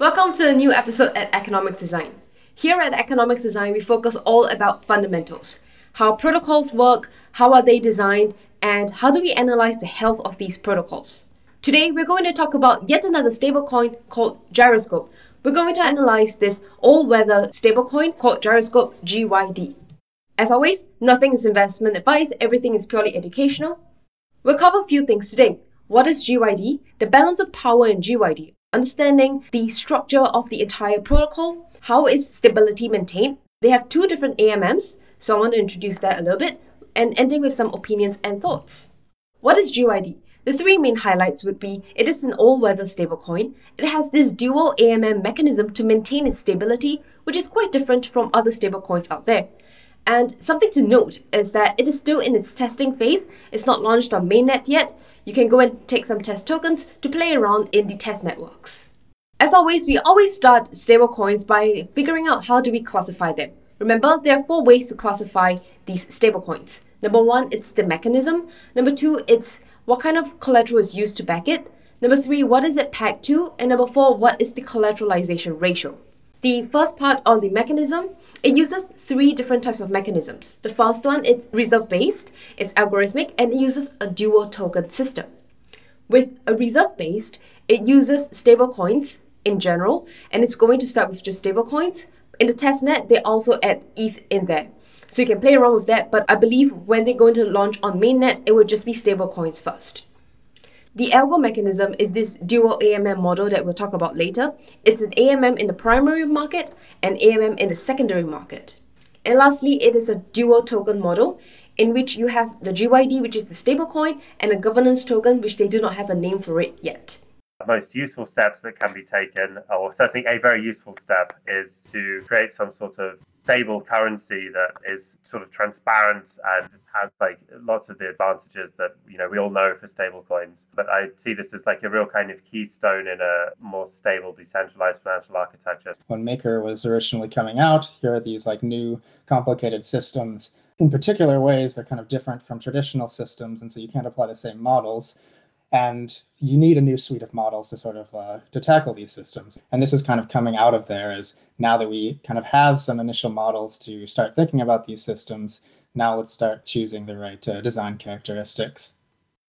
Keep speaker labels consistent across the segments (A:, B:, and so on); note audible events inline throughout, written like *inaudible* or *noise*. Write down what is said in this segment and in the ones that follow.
A: Welcome to a new episode at Economics Design. Here at Economics Design, we focus all about fundamentals. How protocols work, how are they designed, and how do we analyze the health of these protocols. Today, we're going to talk about yet another stablecoin called Gyroscope. We're going to analyze this all-weather stablecoin called Gyroscope GYD. As always, nothing is investment advice, everything is purely educational. We'll cover a few things today. What is GYD? The balance of power in GYD. Understanding the structure of the entire protocol. How is stability maintained? They have two different AMMs, so I want to introduce that a little bit, and ending with some opinions and thoughts. What is GYD? The three main highlights would be it is an all-weather stablecoin. It has this dual AMM mechanism to maintain its stability, which is quite different from other stablecoins out there. And something to note is that it is still in its testing phase. It's not launched on mainnet yet. You can go and take some test tokens to play around in the test networks. As always, we always start stablecoins by figuring out how do we classify them. Remember, there are four ways to classify these stablecoins. Number one, it's the mechanism. Number two, it's what kind of collateral is used to back it. Number three, what is it pegged to? And number four, what is the collateralization ratio? The first part on the mechanism, it uses three different types of mechanisms. The first one, is reserve based, it's algorithmic, and it uses a dual token system. With a reserve based, it uses stable coins in general, and it's going to start with just stable coins. In the testnet, they also add ETH in there. So you can play around with that, but I believe when they're going to launch on mainnet, it will just be stable coins first. The algo mechanism is this dual AMM model that we'll talk about later. It's an AMM in the primary market and AMM in the secondary market. And lastly, it is a dual token model in which you have the GYD, which is the stablecoin, and a governance token, which they do not have a name for it yet
B: most useful steps that can be taken, or certainly a very useful step, is to create some sort of stable currency that is sort of transparent and has like lots of the advantages that you know we all know for stable coins. But I see this as like a real kind of keystone in a more stable, decentralized financial architecture.
C: When Maker was originally coming out, here are these like new complicated systems. In particular ways, they're kind of different from traditional systems, and so you can't apply the same models and you need a new suite of models to sort of uh, to tackle these systems. And this is kind of coming out of there is now that we kind of have some initial models to start thinking about these systems now let's start choosing the right uh, design characteristics.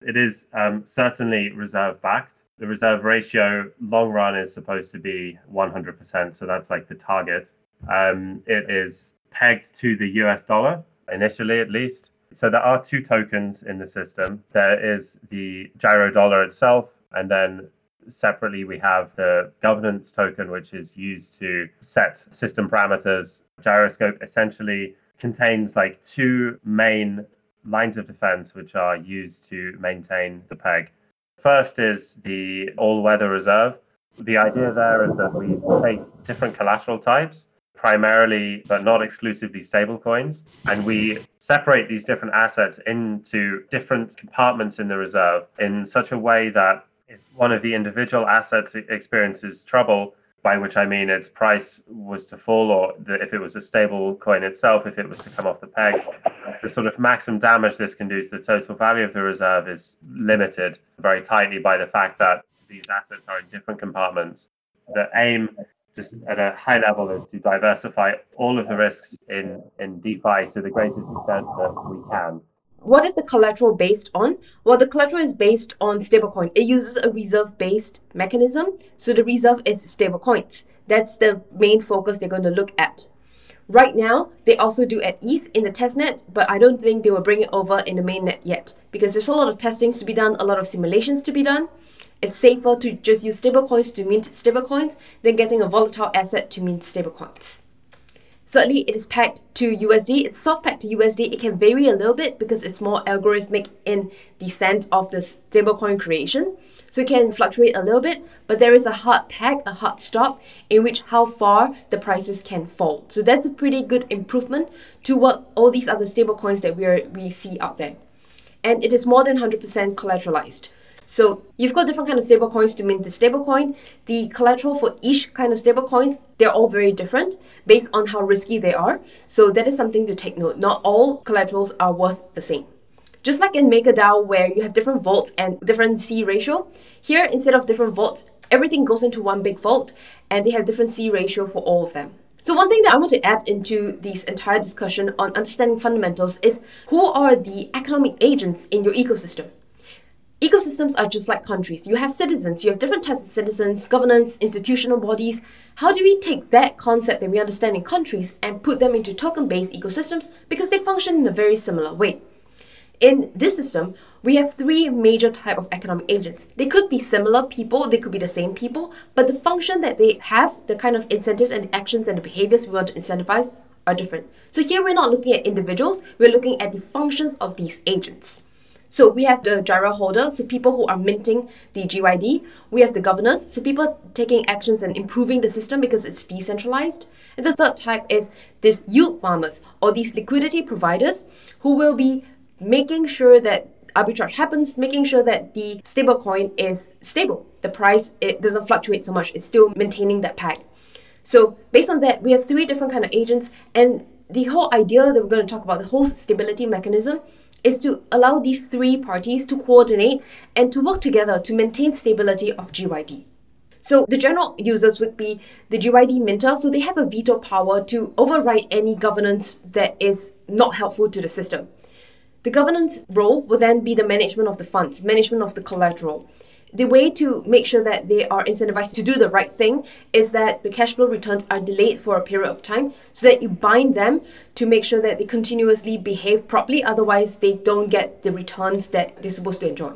B: It is um, certainly reserve backed the reserve ratio long run is supposed to be 100% so that's like the target. Um, it is pegged to the us dollar initially at least so there are two tokens in the system. There is the gyro dollar itself, and then separately we have the governance token, which is used to set system parameters. Gyroscope essentially contains like two main lines of defense which are used to maintain the peg. First is the all weather reserve. The idea there is that we take different collateral types primarily but not exclusively stablecoins. And we separate these different assets into different compartments in the reserve in such a way that if one of the individual assets experiences trouble, by which I mean its price was to fall, or the, if it was a stable coin itself, if it was to come off the peg, the sort of maximum damage this can do to the total value of the reserve is limited very tightly by the fact that these assets are in different compartments. The aim just at a high level is to diversify all of the risks in, in DeFi to the greatest extent that we can.
A: What is the collateral based on? Well, the collateral is based on stablecoin. It uses a reserve based mechanism. So the reserve is stablecoins. That's the main focus they're going to look at. Right now, they also do at ETH in the testnet, but I don't think they will bring it over in the mainnet yet because there's a lot of testings to be done, a lot of simulations to be done. It's safer to just use stablecoins to mint stablecoins than getting a volatile asset to mint stablecoins. Thirdly, it is pegged to USD. It's soft pegged to USD. It can vary a little bit because it's more algorithmic in the sense of the stablecoin creation. So it can fluctuate a little bit, but there is a hard peg, a hard stop, in which how far the prices can fall. So that's a pretty good improvement to what all these other stablecoins that we are, we see out there. And it is more than 100% collateralized. So you've got different kind of stable coins to mint the stable coin. The collateral for each kind of stable coins, they're all very different based on how risky they are. So that is something to take note. Not all collaterals are worth the same. Just like in MakerDAO where you have different vaults and different C ratio, here instead of different vaults, everything goes into one big vault and they have different C ratio for all of them. So one thing that I want to add into this entire discussion on understanding fundamentals is who are the economic agents in your ecosystem? Ecosystems are just like countries. You have citizens, you have different types of citizens, governance, institutional bodies. How do we take that concept that we understand in countries and put them into token based ecosystems? Because they function in a very similar way. In this system, we have three major type of economic agents. They could be similar people, they could be the same people, but the function that they have, the kind of incentives and actions and the behaviors we want to incentivize are different. So here we're not looking at individuals, we're looking at the functions of these agents. So we have the gyro holder, so people who are minting the GYD. We have the governors, so people taking actions and improving the system because it's decentralized. And the third type is these yield farmers or these liquidity providers who will be making sure that arbitrage happens, making sure that the stablecoin is stable. The price it doesn't fluctuate so much. It's still maintaining that peg. So based on that, we have three different kind of agents, and the whole idea that we're going to talk about, the whole stability mechanism, is to allow these three parties to coordinate and to work together to maintain stability of GYD. So the general users would be the GYD minter, so they have a veto power to override any governance that is not helpful to the system. The governance role will then be the management of the funds, management of the collateral the way to make sure that they are incentivized to do the right thing is that the cash flow returns are delayed for a period of time so that you bind them to make sure that they continuously behave properly otherwise they don't get the returns that they're supposed to enjoy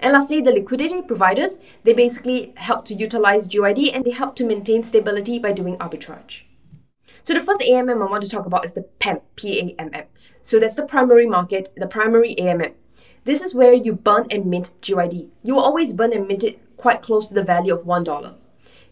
A: and lastly the liquidity providers they basically help to utilize GYD and they help to maintain stability by doing arbitrage so the first AMM I want to talk about is the PAM, P-A-M-M. So that's the primary market, the primary AMM. This is where you burn and mint GYD. You will always burn and mint it quite close to the value of $1.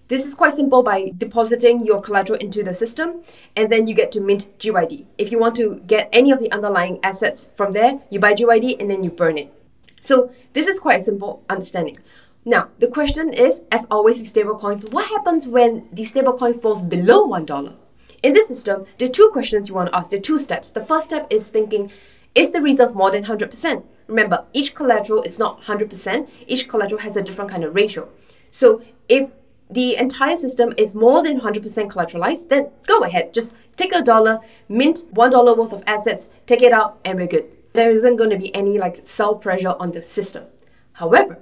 A: This is quite simple by depositing your collateral into the system and then you get to mint GYD. If you want to get any of the underlying assets from there, you buy GYD and then you burn it. So this is quite simple understanding. Now, the question is, as always with stablecoins, what happens when the stablecoin falls below $1? In this system, there are two questions you want to ask. There are two steps. The first step is thinking, is the reserve more than 100%? Remember, each collateral is not 100%. Each collateral has a different kind of ratio. So if the entire system is more than 100% collateralized, then go ahead. Just take a dollar, mint $1 worth of assets, take it out, and we're good. There isn't going to be any like sell pressure on the system. However,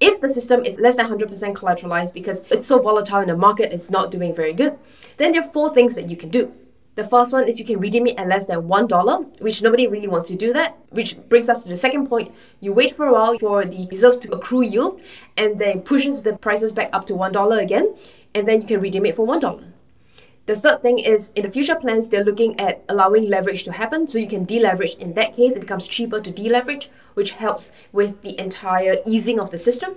A: if the system is less than 100% collateralized because it's so volatile and the market is not doing very good, then there are four things that you can do. The first one is you can redeem it at less than $1, which nobody really wants to do that, which brings us to the second point. You wait for a while for the reserves to accrue yield and then pushes the prices back up to $1 again, and then you can redeem it for $1. The third thing is in the future plans, they're looking at allowing leverage to happen. So you can deleverage. In that case, it becomes cheaper to deleverage, which helps with the entire easing of the system.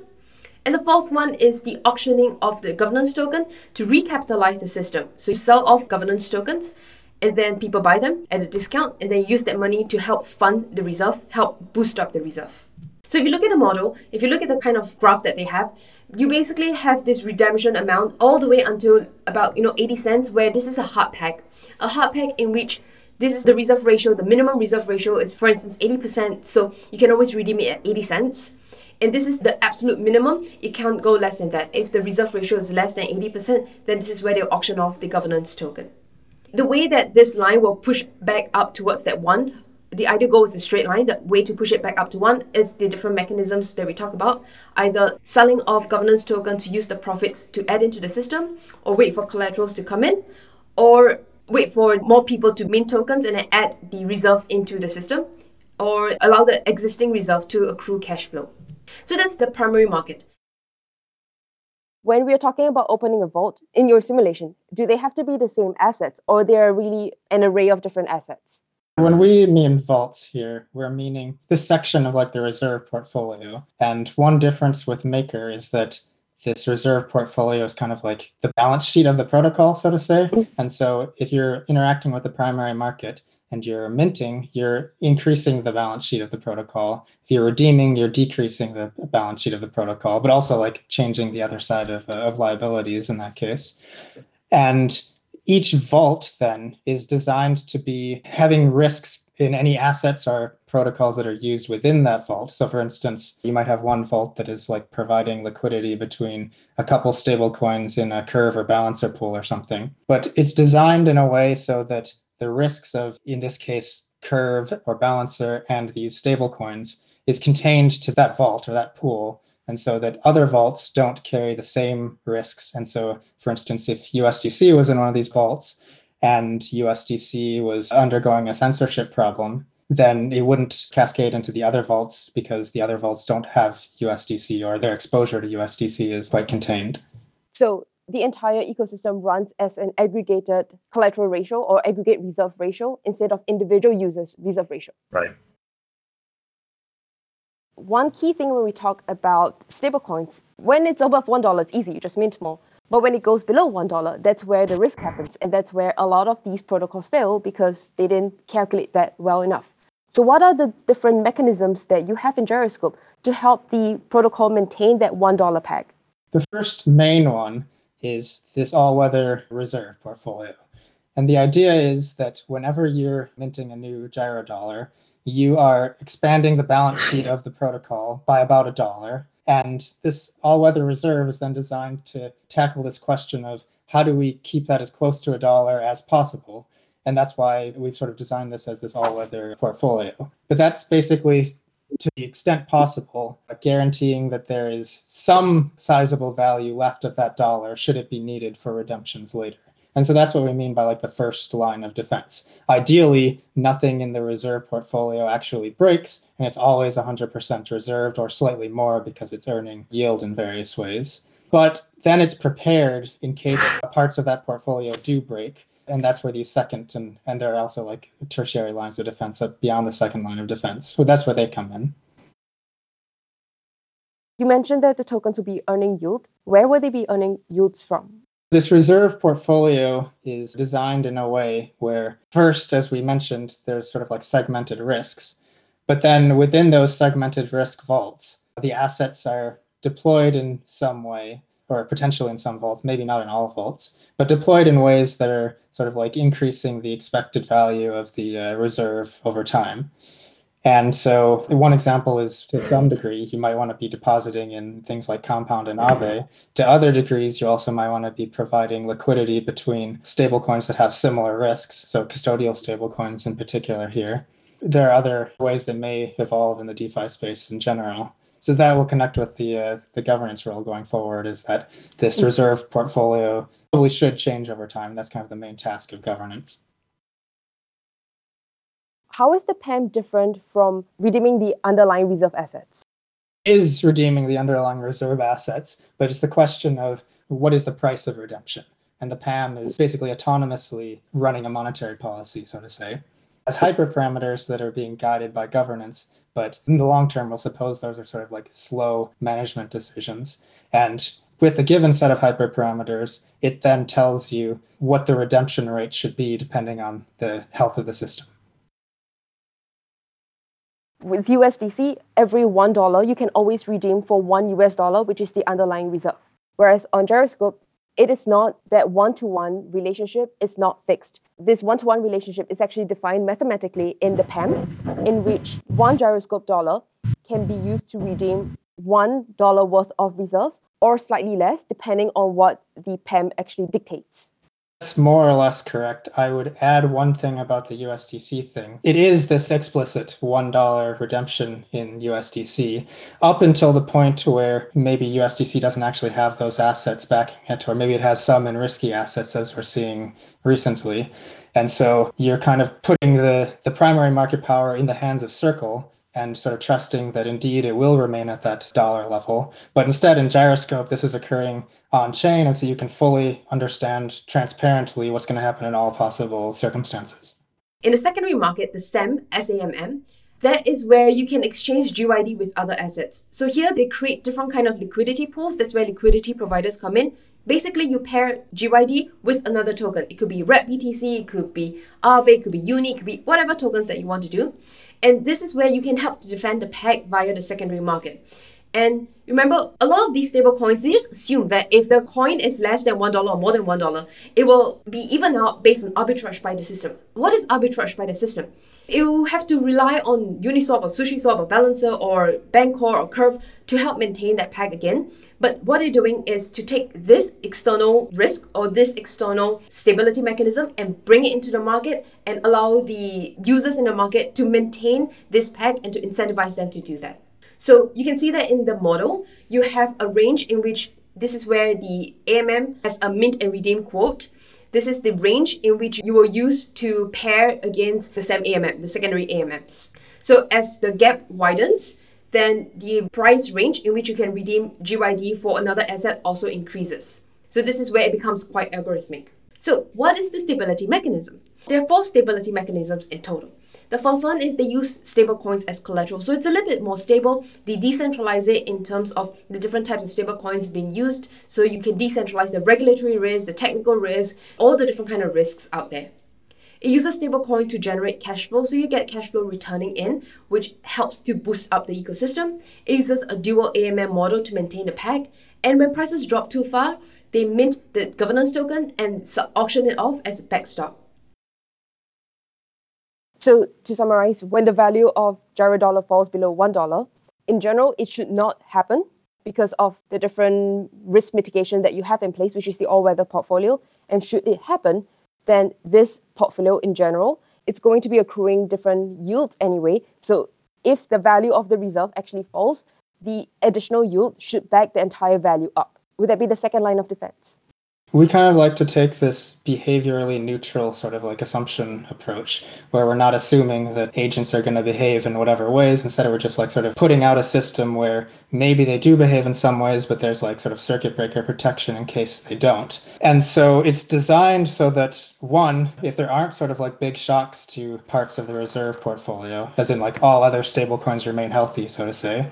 A: And the fourth one is the auctioning of the governance token to recapitalize the system. So you sell off governance tokens and then people buy them at a discount and then use that money to help fund the reserve, help boost up the reserve. So if you look at the model, if you look at the kind of graph that they have, you basically have this redemption amount all the way until about you know 80 cents where this is a hard peg. A hard peg in which this is the reserve ratio, the minimum reserve ratio is for instance 80%, so you can always redeem it at 80 cents. And this is the absolute minimum. It can't go less than that. If the reserve ratio is less than 80%, then this is where they auction off the governance token. The way that this line will push back up towards that one, the ideal goal is a straight line. The way to push it back up to one is the different mechanisms that we talk about. Either selling off governance token to use the profits to add into the system, or wait for collaterals to come in, or wait for more people to mint tokens and add the reserves into the system, or allow the existing reserve to accrue cash flow. So that's the primary market. When we are talking about opening a vault in your simulation, do they have to be the same assets or there are really an array of different assets?
C: When we mean vaults here, we're meaning this section of like the reserve portfolio. And one difference with Maker is that this reserve portfolio is kind of like the balance sheet of the protocol, so to say. Mm. And so if you're interacting with the primary market, and you're minting, you're increasing the balance sheet of the protocol. If you're redeeming, you're decreasing the balance sheet of the protocol, but also like changing the other side of, uh, of liabilities in that case. And each vault then is designed to be having risks in any assets or protocols that are used within that vault. So, for instance, you might have one vault that is like providing liquidity between a couple stable coins in a curve or balancer pool or something. But it's designed in a way so that the risks of, in this case, curve or balancer and these stable coins is contained to that vault or that pool and so that other vaults don't carry the same risks. And so, for instance, if USDC was in one of these vaults and USDC was undergoing a censorship problem, then it wouldn't cascade into the other vaults because the other vaults don't have USDC or their exposure to USDC is quite contained.
A: So the entire ecosystem runs as an aggregated collateral ratio or aggregate reserve ratio instead of individual users reserve ratio.
B: Right
A: one key thing when we talk about stablecoins, when it's above $1, it's easy, you just mint more. But when it goes below $1, that's where the risk happens. And that's where a lot of these protocols fail because they didn't calculate that well enough. So, what are the different mechanisms that you have in Gyroscope to help the protocol maintain that $1 peg?
C: The first main one is this all weather reserve portfolio. And the idea is that whenever you're minting a new gyro dollar, you are expanding the balance sheet of the protocol by about a dollar. And this all weather reserve is then designed to tackle this question of how do we keep that as close to a dollar as possible? And that's why we've sort of designed this as this all weather portfolio. But that's basically to the extent possible, guaranteeing that there is some sizable value left of that dollar should it be needed for redemptions later. And so that's what we mean by like the first line of defense. Ideally, nothing in the reserve portfolio actually breaks, and it's always 100% reserved or slightly more because it's earning yield in various ways. But then it's prepared in case *laughs* parts of that portfolio do break. And that's where these second and, and there are also like tertiary lines of defense uh, beyond the second line of defense. So that's where they come in.
A: You mentioned that the tokens will be earning yield. Where will they be earning yields from?
C: This reserve portfolio is designed in a way where, first, as we mentioned, there's sort of like segmented risks. But then within those segmented risk vaults, the assets are deployed in some way, or potentially in some vaults, maybe not in all vaults, but deployed in ways that are sort of like increasing the expected value of the uh, reserve over time. And so, one example is to some degree, you might want to be depositing in things like Compound and Aave. To other degrees, you also might want to be providing liquidity between stablecoins that have similar risks. So, custodial stablecoins in particular here. There are other ways that may evolve in the DeFi space in general. So that will connect with the uh, the governance role going forward. Is that this reserve portfolio probably should change over time? That's kind of the main task of governance
A: how is the PAM different from redeeming the underlying reserve assets?
C: Is redeeming the underlying reserve assets, but it's the question of what is the price of redemption? And the PAM is basically autonomously running a monetary policy, so to say. As hyperparameters that are being guided by governance, but in the long term, we'll suppose those are sort of like slow management decisions. And with a given set of hyperparameters, it then tells you what the redemption rate should be depending on the health of the system
A: with USDC, every $1 you can always redeem for one US dollar, which is the underlying reserve. Whereas on Gyroscope, it is not that one to one relationship, is not fixed. This one to one relationship is actually defined mathematically in the PAM, in which one gyroscope dollar can be used to redeem one dollar worth of reserves or slightly less, depending on what the PAM actually dictates.
C: That's more or less correct. I would add one thing about the USDC thing. It is this explicit $1 redemption in USDC up until the point where maybe USDC doesn't actually have those assets backing it, or maybe it has some in risky assets as we're seeing recently. And so you're kind of putting the, the primary market power in the hands of Circle and sort of trusting that indeed it will remain at that dollar level. But instead, in Gyroscope, this is occurring on chain, and so you can fully understand transparently what's going to happen in all possible circumstances.
A: In the secondary market, the SAM, SAMM, that is where you can exchange GYD with other assets. So here they create different kind of liquidity pools. That's where liquidity providers come in. Basically, you pair GYD with another token. It could be REP BTC, it could be Aave, it could be Uni, it could be whatever tokens that you want to do. And this is where you can help to defend the peg via the secondary market. And remember, a lot of these stable coins, they just assume that if the coin is less than $1 or more than $1, it will be even out based on arbitrage by the system. What is arbitrage by the system? You have to rely on Uniswap or SushiSwap or Balancer or Bancor or Curve to help maintain that peg again. But what they're doing is to take this external risk or this external stability mechanism and bring it into the market and allow the users in the market to maintain this peg and to incentivize them to do that. So you can see that in the model, you have a range in which this is where the AMM has a mint and redeem quote. This is the range in which you will use to pair against the SAM AMM, the secondary AMMs. So as the gap widens, then the price range in which you can redeem GYD for another asset also increases. So this is where it becomes quite algorithmic. So what is the stability mechanism? There are four stability mechanisms in total. The first one is they use stable coins as collateral. So it's a little bit more stable. They decentralize it in terms of the different types of stable coins being used. So you can decentralize the regulatory risk, the technical risk, all the different kind of risks out there. It uses stablecoin to generate cash flow, so you get cash flow returning in, which helps to boost up the ecosystem. It uses a dual AMM model to maintain the peg, and when prices drop too far, they mint the governance token and auction it off as a backstop.
D: So to summarize, when the value of Gyro dollar falls below $1, in general, it should not happen because of the different risk mitigation that you have in place, which is the all-weather portfolio. And should it happen, then this portfolio in general, it's going to be accruing different yields anyway. So if the value of the reserve actually falls, the additional yield should back the entire value up. Would that be the second line of defense?
C: We kind of like to take this behaviorally neutral sort of like assumption approach where we're not assuming that agents are going to behave in whatever ways. Instead, of we're just like sort of putting out a system where maybe they do behave in some ways, but there's like sort of circuit breaker protection in case they don't. And so it's designed so that one, if there aren't sort of like big shocks to parts of the reserve portfolio, as in like all other stable coins remain healthy, so to say,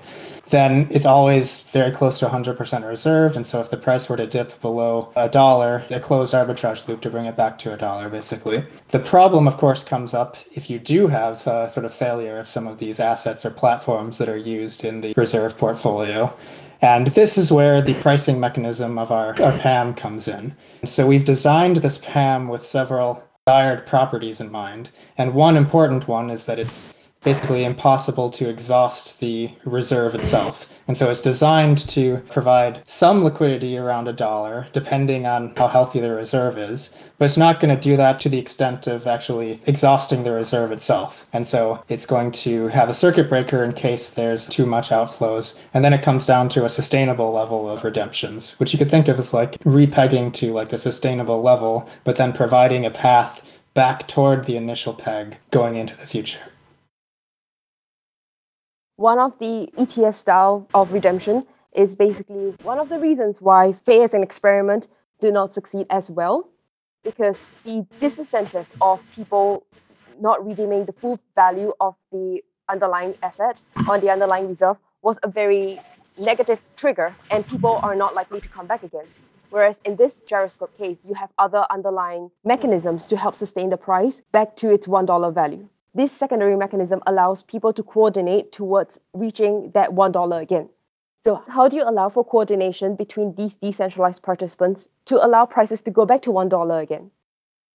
C: then it's always very close to 100% reserved. And so if the price were to dip below a dollar, a closed arbitrage loop to bring it back to a dollar, basically. The problem, of course, comes up if you do have a sort of failure of some of these assets or platforms that are used in the reserve portfolio. And this is where the pricing mechanism of our, our PAM comes in. So we've designed this PAM with several desired properties in mind. And one important one is that it's basically impossible to exhaust the reserve itself. And so it's designed to provide some liquidity around a dollar, depending on how healthy the reserve is, but it's not going to do that to the extent of actually exhausting the reserve itself. And so it's going to have a circuit breaker in case there's too much outflows. And then it comes down to a sustainable level of redemptions, which you could think of as like repegging to like the sustainable level, but then providing a path back toward the initial peg going into the future.
D: One of the ETF style of redemption is basically one of the reasons why as an experiment do not succeed as well because the disincentive of people not redeeming the full value of the underlying asset on the underlying reserve was a very negative trigger and people are not likely to come back again. Whereas in this gyroscope case, you have other underlying mechanisms to help sustain the price back to its $1 value. This secondary mechanism allows people to coordinate towards reaching that $1 again. So, how do you allow for coordination between these decentralized participants to allow prices to go back to $1 again?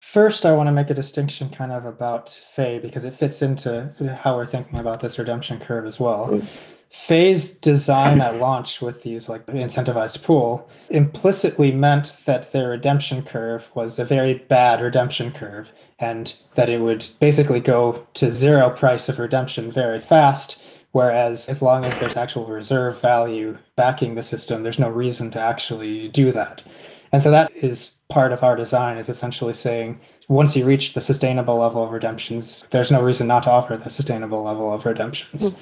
C: First, I want to make a distinction kind of about Fei because it fits into how we're thinking about this redemption curve as well. Mm. Fei's design at launch with these like incentivized pool implicitly meant that their redemption curve was a very bad redemption curve and that it would basically go to zero price of redemption very fast. Whereas as long as there's actual reserve value backing the system, there's no reason to actually do that. And so that is part of our design is essentially saying once you reach the sustainable level of redemptions, there's no reason not to offer the sustainable level of redemptions. Mm-hmm.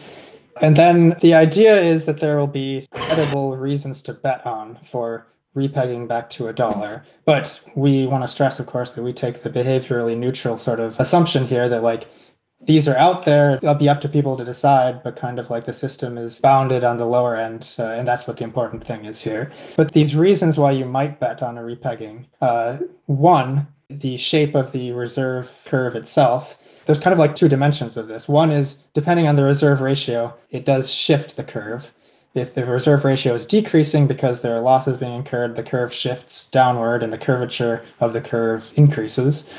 C: And then the idea is that there will be credible reasons to bet on for repegging back to a dollar. But we want to stress, of course, that we take the behaviorally neutral sort of assumption here that like these are out there. It'll be up to people to decide, but kind of like the system is bounded on the lower end. Uh, and that's what the important thing is here. But these reasons why you might bet on a repegging uh, one, the shape of the reserve curve itself there's kind of like two dimensions of this. One is depending on the reserve ratio, it does shift the curve. If the reserve ratio is decreasing because there are losses being incurred, the curve shifts downward and the curvature of the curve increases.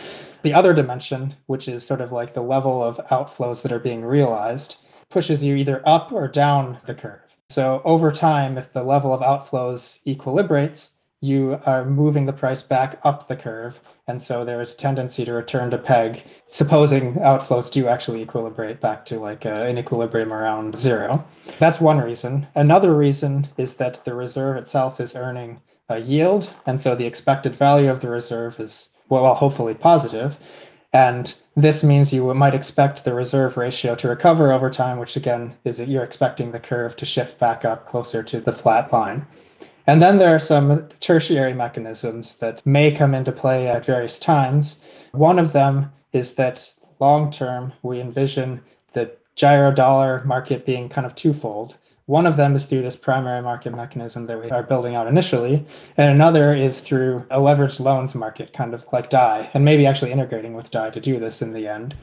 C: The other dimension, which is sort of like the level of outflows that are being realized, pushes you either up or down the curve. So over time, if the level of outflows equilibrates, you are moving the price back up the curve. And so there is a tendency to return to peg, supposing outflows do actually equilibrate back to like a, an equilibrium around zero. That's one reason. Another reason is that the reserve itself is earning a yield. And so the expected value of the reserve is, well, hopefully positive. And this means you might expect the reserve ratio to recover over time, which again is that you're expecting the curve to shift back up closer to the flat line. And then there are some tertiary mechanisms that may come into play at various times. One of them is that long term, we envision the gyro dollar market being kind of twofold. One of them is through this primary market mechanism that we are building out initially, and another is through a leveraged loans market, kind of like DAI, and maybe actually integrating with DAI to do this in the end.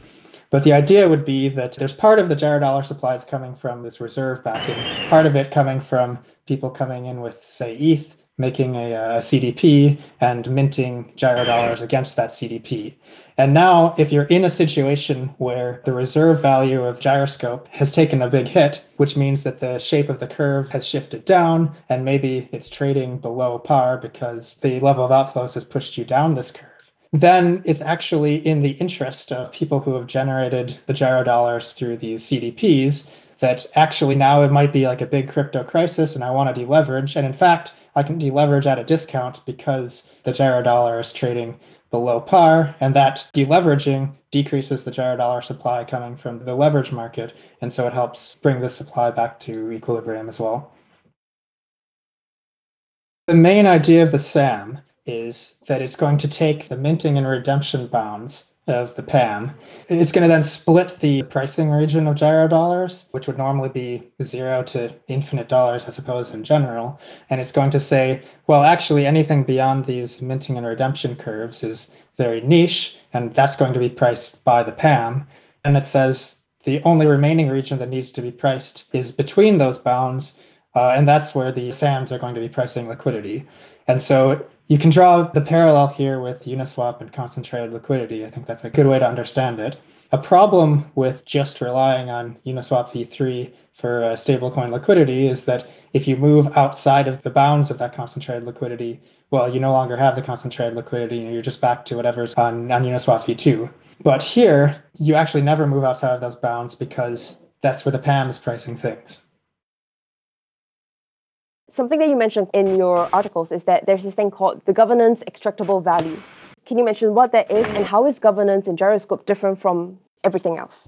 C: But the idea would be that there's part of the gyro dollar supply is coming from this reserve backing, part of it coming from people coming in with, say, ETH, making a, uh, a CDP and minting gyro dollars against that CDP. And now, if you're in a situation where the reserve value of gyroscope has taken a big hit, which means that the shape of the curve has shifted down and maybe it's trading below par because the level of outflows has pushed you down this curve, then it's actually in the interest of people who have generated the gyro dollars through these CDPs that actually now it might be like a big crypto crisis and I want to deleverage. And in fact, I can deleverage at a discount because the gyro dollar is trading below par. And that deleveraging decreases the gyro dollar supply coming from the leverage market. And so it helps bring the supply back to equilibrium as well. The main idea of the SAM is that it's going to take the minting and redemption bounds of the PAM. It's going to then split the pricing region of gyro dollars, which would normally be zero to infinite dollars, I suppose, in general. And it's going to say, well, actually, anything beyond these minting and redemption curves is very niche, and that's going to be priced by the PAM. And it says the only remaining region that needs to be priced is between those bounds, uh, and that's where the SAMs are going to be pricing liquidity. And so you can draw the parallel here with Uniswap and concentrated liquidity. I think that's a good way to understand it. A problem with just relying on Uniswap v3 for uh, stablecoin liquidity is that if you move outside of the bounds of that concentrated liquidity, well, you no longer have the concentrated liquidity and you're just back to whatever's on, on Uniswap v2. But here, you actually never move outside of those bounds because that's where the PAM is pricing things
D: something that you mentioned in your articles is that there's this thing called the governance extractable value. Can you mention what that is and how is governance in Gyroscope different from everything else?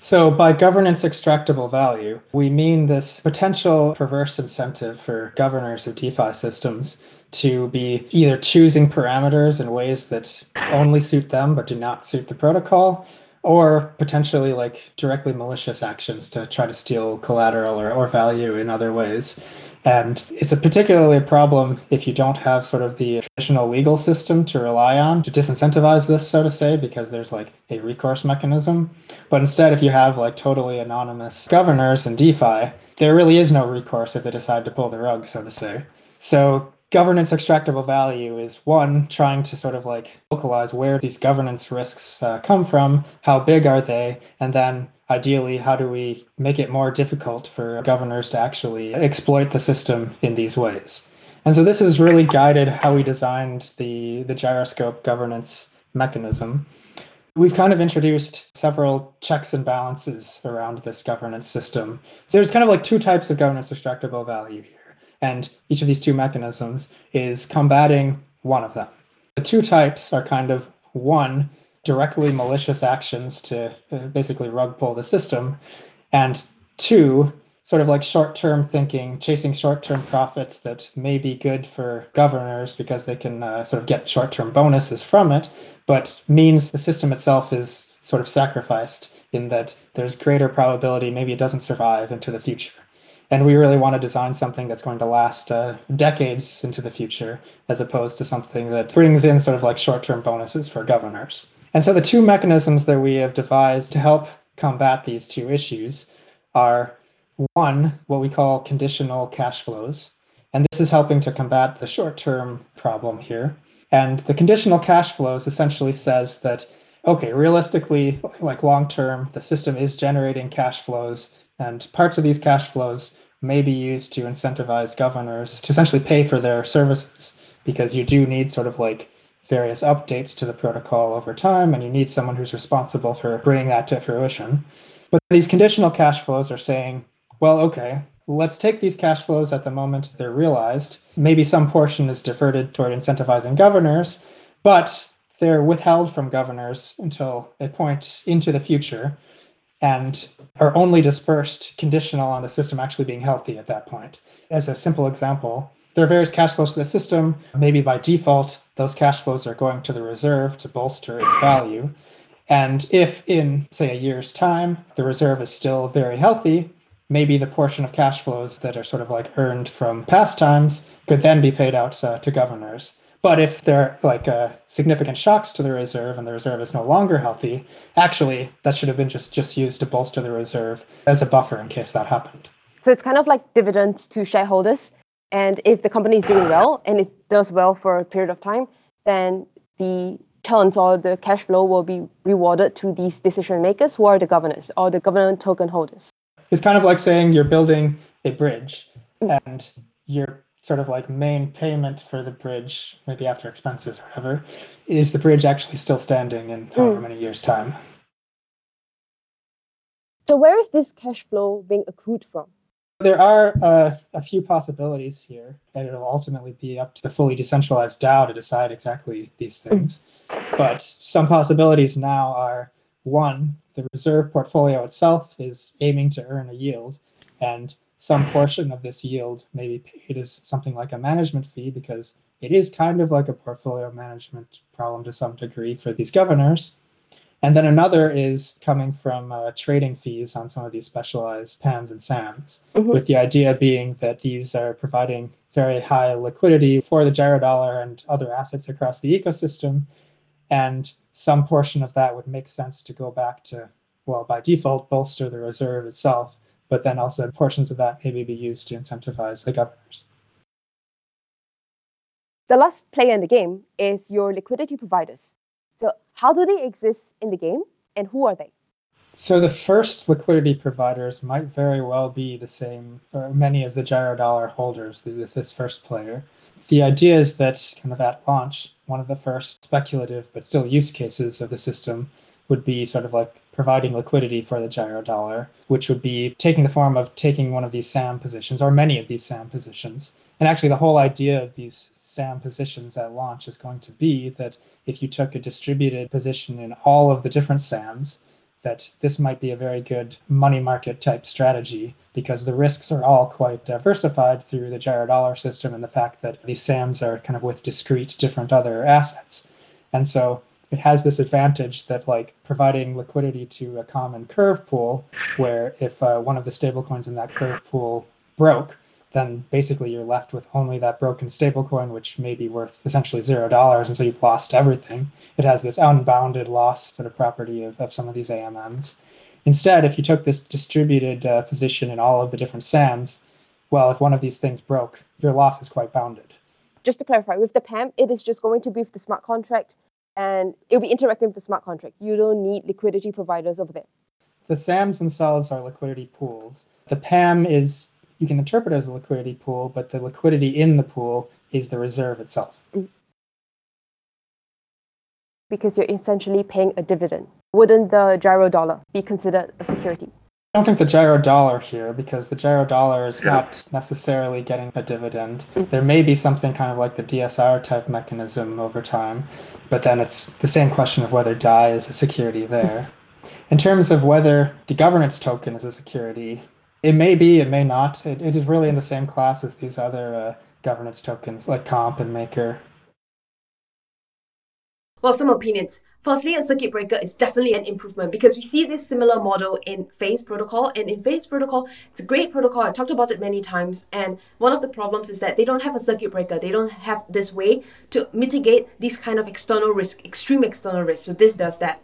C: So, by governance extractable value, we mean this potential perverse incentive for governors of DeFi systems to be either choosing parameters in ways that only suit them but do not suit the protocol, or potentially like directly malicious actions to try to steal collateral or, or value in other ways. And it's a particularly a problem if you don't have sort of the traditional legal system to rely on to disincentivize this, so to say, because there's like a recourse mechanism. But instead, if you have like totally anonymous governors in DeFi, there really is no recourse if they decide to pull the rug, so to say. So governance extractable value is one trying to sort of like localize where these governance risks uh, come from how big are they and then ideally, how do we make it more difficult for governors to actually exploit the system in these ways? And so this has really guided how we designed the, the gyroscope governance mechanism. We've kind of introduced several checks and balances around this governance system. So there's kind of like two types of governance extractable value here. And each of these two mechanisms is combating one of them. The two types are kind of one, directly malicious actions to uh, basically rug pull the system, and two, sort of like short term thinking, chasing short term profits that may be good for governors because they can uh, sort of get short term bonuses from it, but means the system itself is sort of sacrificed in that there's greater probability maybe it doesn't survive into the future. And we really want to design something that's going to last uh, decades into the future, as opposed to something that brings in sort of like short term bonuses for governors. And so the two mechanisms that we have devised to help combat these two issues are one, what we call conditional cash flows. And this is helping to combat the short term problem here. And the conditional cash flows essentially says that, okay, realistically, like long term, the system is generating cash flows, and parts of these cash flows may be used to incentivize governors to essentially pay for their services because you do need sort of like various updates to the protocol over time, and you need someone who's responsible for bringing that to fruition. But these conditional cash flows are saying, well, okay, let's take these cash flows at the moment they're realized. Maybe some portion is diverted toward incentivizing governors, but they're withheld from governors until a point into the future and are only dispersed conditional on the system actually being healthy at that point. As a simple example, there are various cash flows to the system. Maybe by default, those cash flows are going to the reserve to bolster its value. And if in, say, a year's time, the reserve is still very healthy, maybe the portion of cash flows that are sort of like earned from past times could then be paid out uh, to governors. But if there are like uh, significant shocks to the reserve and the reserve is no longer healthy, actually that should have been just, just used to bolster the reserve as a buffer in case that happened.
D: So it's kind of like dividends to shareholders. And if the company is doing well and it does well for a period of time, then the returns or the cash flow will be rewarded to these decision makers who are the governors or the government token holders.
C: It's kind of like saying you're building a bridge and your sort of like main payment for the bridge, maybe after expenses or whatever, is the bridge actually still standing in however mm. many years' time.
D: So, where is this cash flow being accrued from?
C: There are uh, a few possibilities here, and it'll ultimately be up to the fully decentralized DAO to decide exactly these things. But some possibilities now are one, the reserve portfolio itself is aiming to earn a yield, and some portion of this yield may be paid as something like a management fee because it is kind of like a portfolio management problem to some degree for these governors. And then another is coming from uh, trading fees on some of these specialized PAMs and SAMs, mm-hmm. with the idea being that these are providing very high liquidity for the gyro dollar and other assets across the ecosystem and some portion of that would make sense to go back to, well, by default, bolster the reserve itself, but then also portions of that maybe be used to incentivize the governors.
D: The last player in the game is your liquidity providers. How do they exist in the game and who are they?
C: So, the first liquidity providers might very well be the same, or many of the gyro dollar holders, this, this first player. The idea is that, kind of at launch, one of the first speculative but still use cases of the system would be sort of like providing liquidity for the gyro dollar, which would be taking the form of taking one of these SAM positions or many of these SAM positions. And actually, the whole idea of these SAM positions at launch is going to be that if you took a distributed position in all of the different SAMs, that this might be a very good money market type strategy because the risks are all quite diversified through the gyro dollar system and the fact that these SAMs are kind of with discrete different other assets. And so it has this advantage that like providing liquidity to a common curve pool where if uh, one of the stablecoins in that curve pool broke, then basically you're left with only that broken stablecoin, which may be worth essentially zero dollars, and so you've lost everything. It has this unbounded loss sort of property of, of some of these AMMs. Instead, if you took this distributed uh, position in all of the different SAMs, well, if one of these things broke, your loss is quite bounded.
D: Just to clarify, with the PAM, it is just going to be with the smart contract and it'll be interacting with the smart contract. You don't need liquidity providers over there.
C: The SAMs themselves are liquidity pools. The PAM is you can interpret as a liquidity pool, but the liquidity in the pool is the reserve itself.
D: Because you're essentially paying a dividend. Wouldn't the gyro dollar be considered a security?
C: I don't think the gyro dollar here, because the gyro dollar is not necessarily getting a dividend. There may be something kind of like the DSR type mechanism over time, but then it's the same question of whether DAI is a security there. In terms of whether the governance token is a security, it may be, it may not. It, it is really in the same class as these other uh, governance tokens like Comp and Maker.
A: Well, some opinions. Firstly, a circuit breaker is definitely an improvement because we see this similar model in Fei Protocol. And in Fei Protocol, it's a great protocol. I talked about it many times. And one of the problems is that they don't have a circuit breaker. They don't have this way to mitigate these kind of external risk, extreme external risk. So this does that.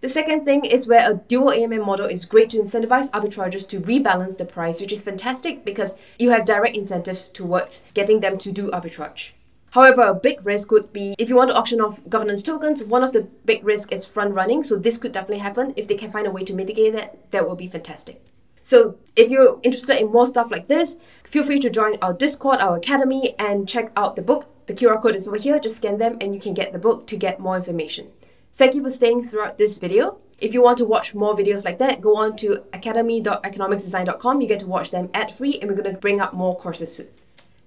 A: The second thing is where a dual AMM model is great to incentivize arbitrageurs to rebalance the price, which is fantastic because you have direct incentives towards getting them to do arbitrage. However, a big risk would be if you want to auction off governance tokens, one of the big risks is front running. So this could definitely happen. If they can find a way to mitigate that, that will be fantastic. So if you're interested in more stuff like this, feel free to join our Discord, our academy, and check out the book. The QR code is over here. Just scan them and you can get the book to get more information. Thank you for staying throughout this video. If you want to watch more videos like that, go on to academy.economicsdesign.com. You get to watch them ad free, and we're going to bring up more courses soon.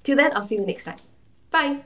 A: Till then, I'll see you next time. Bye.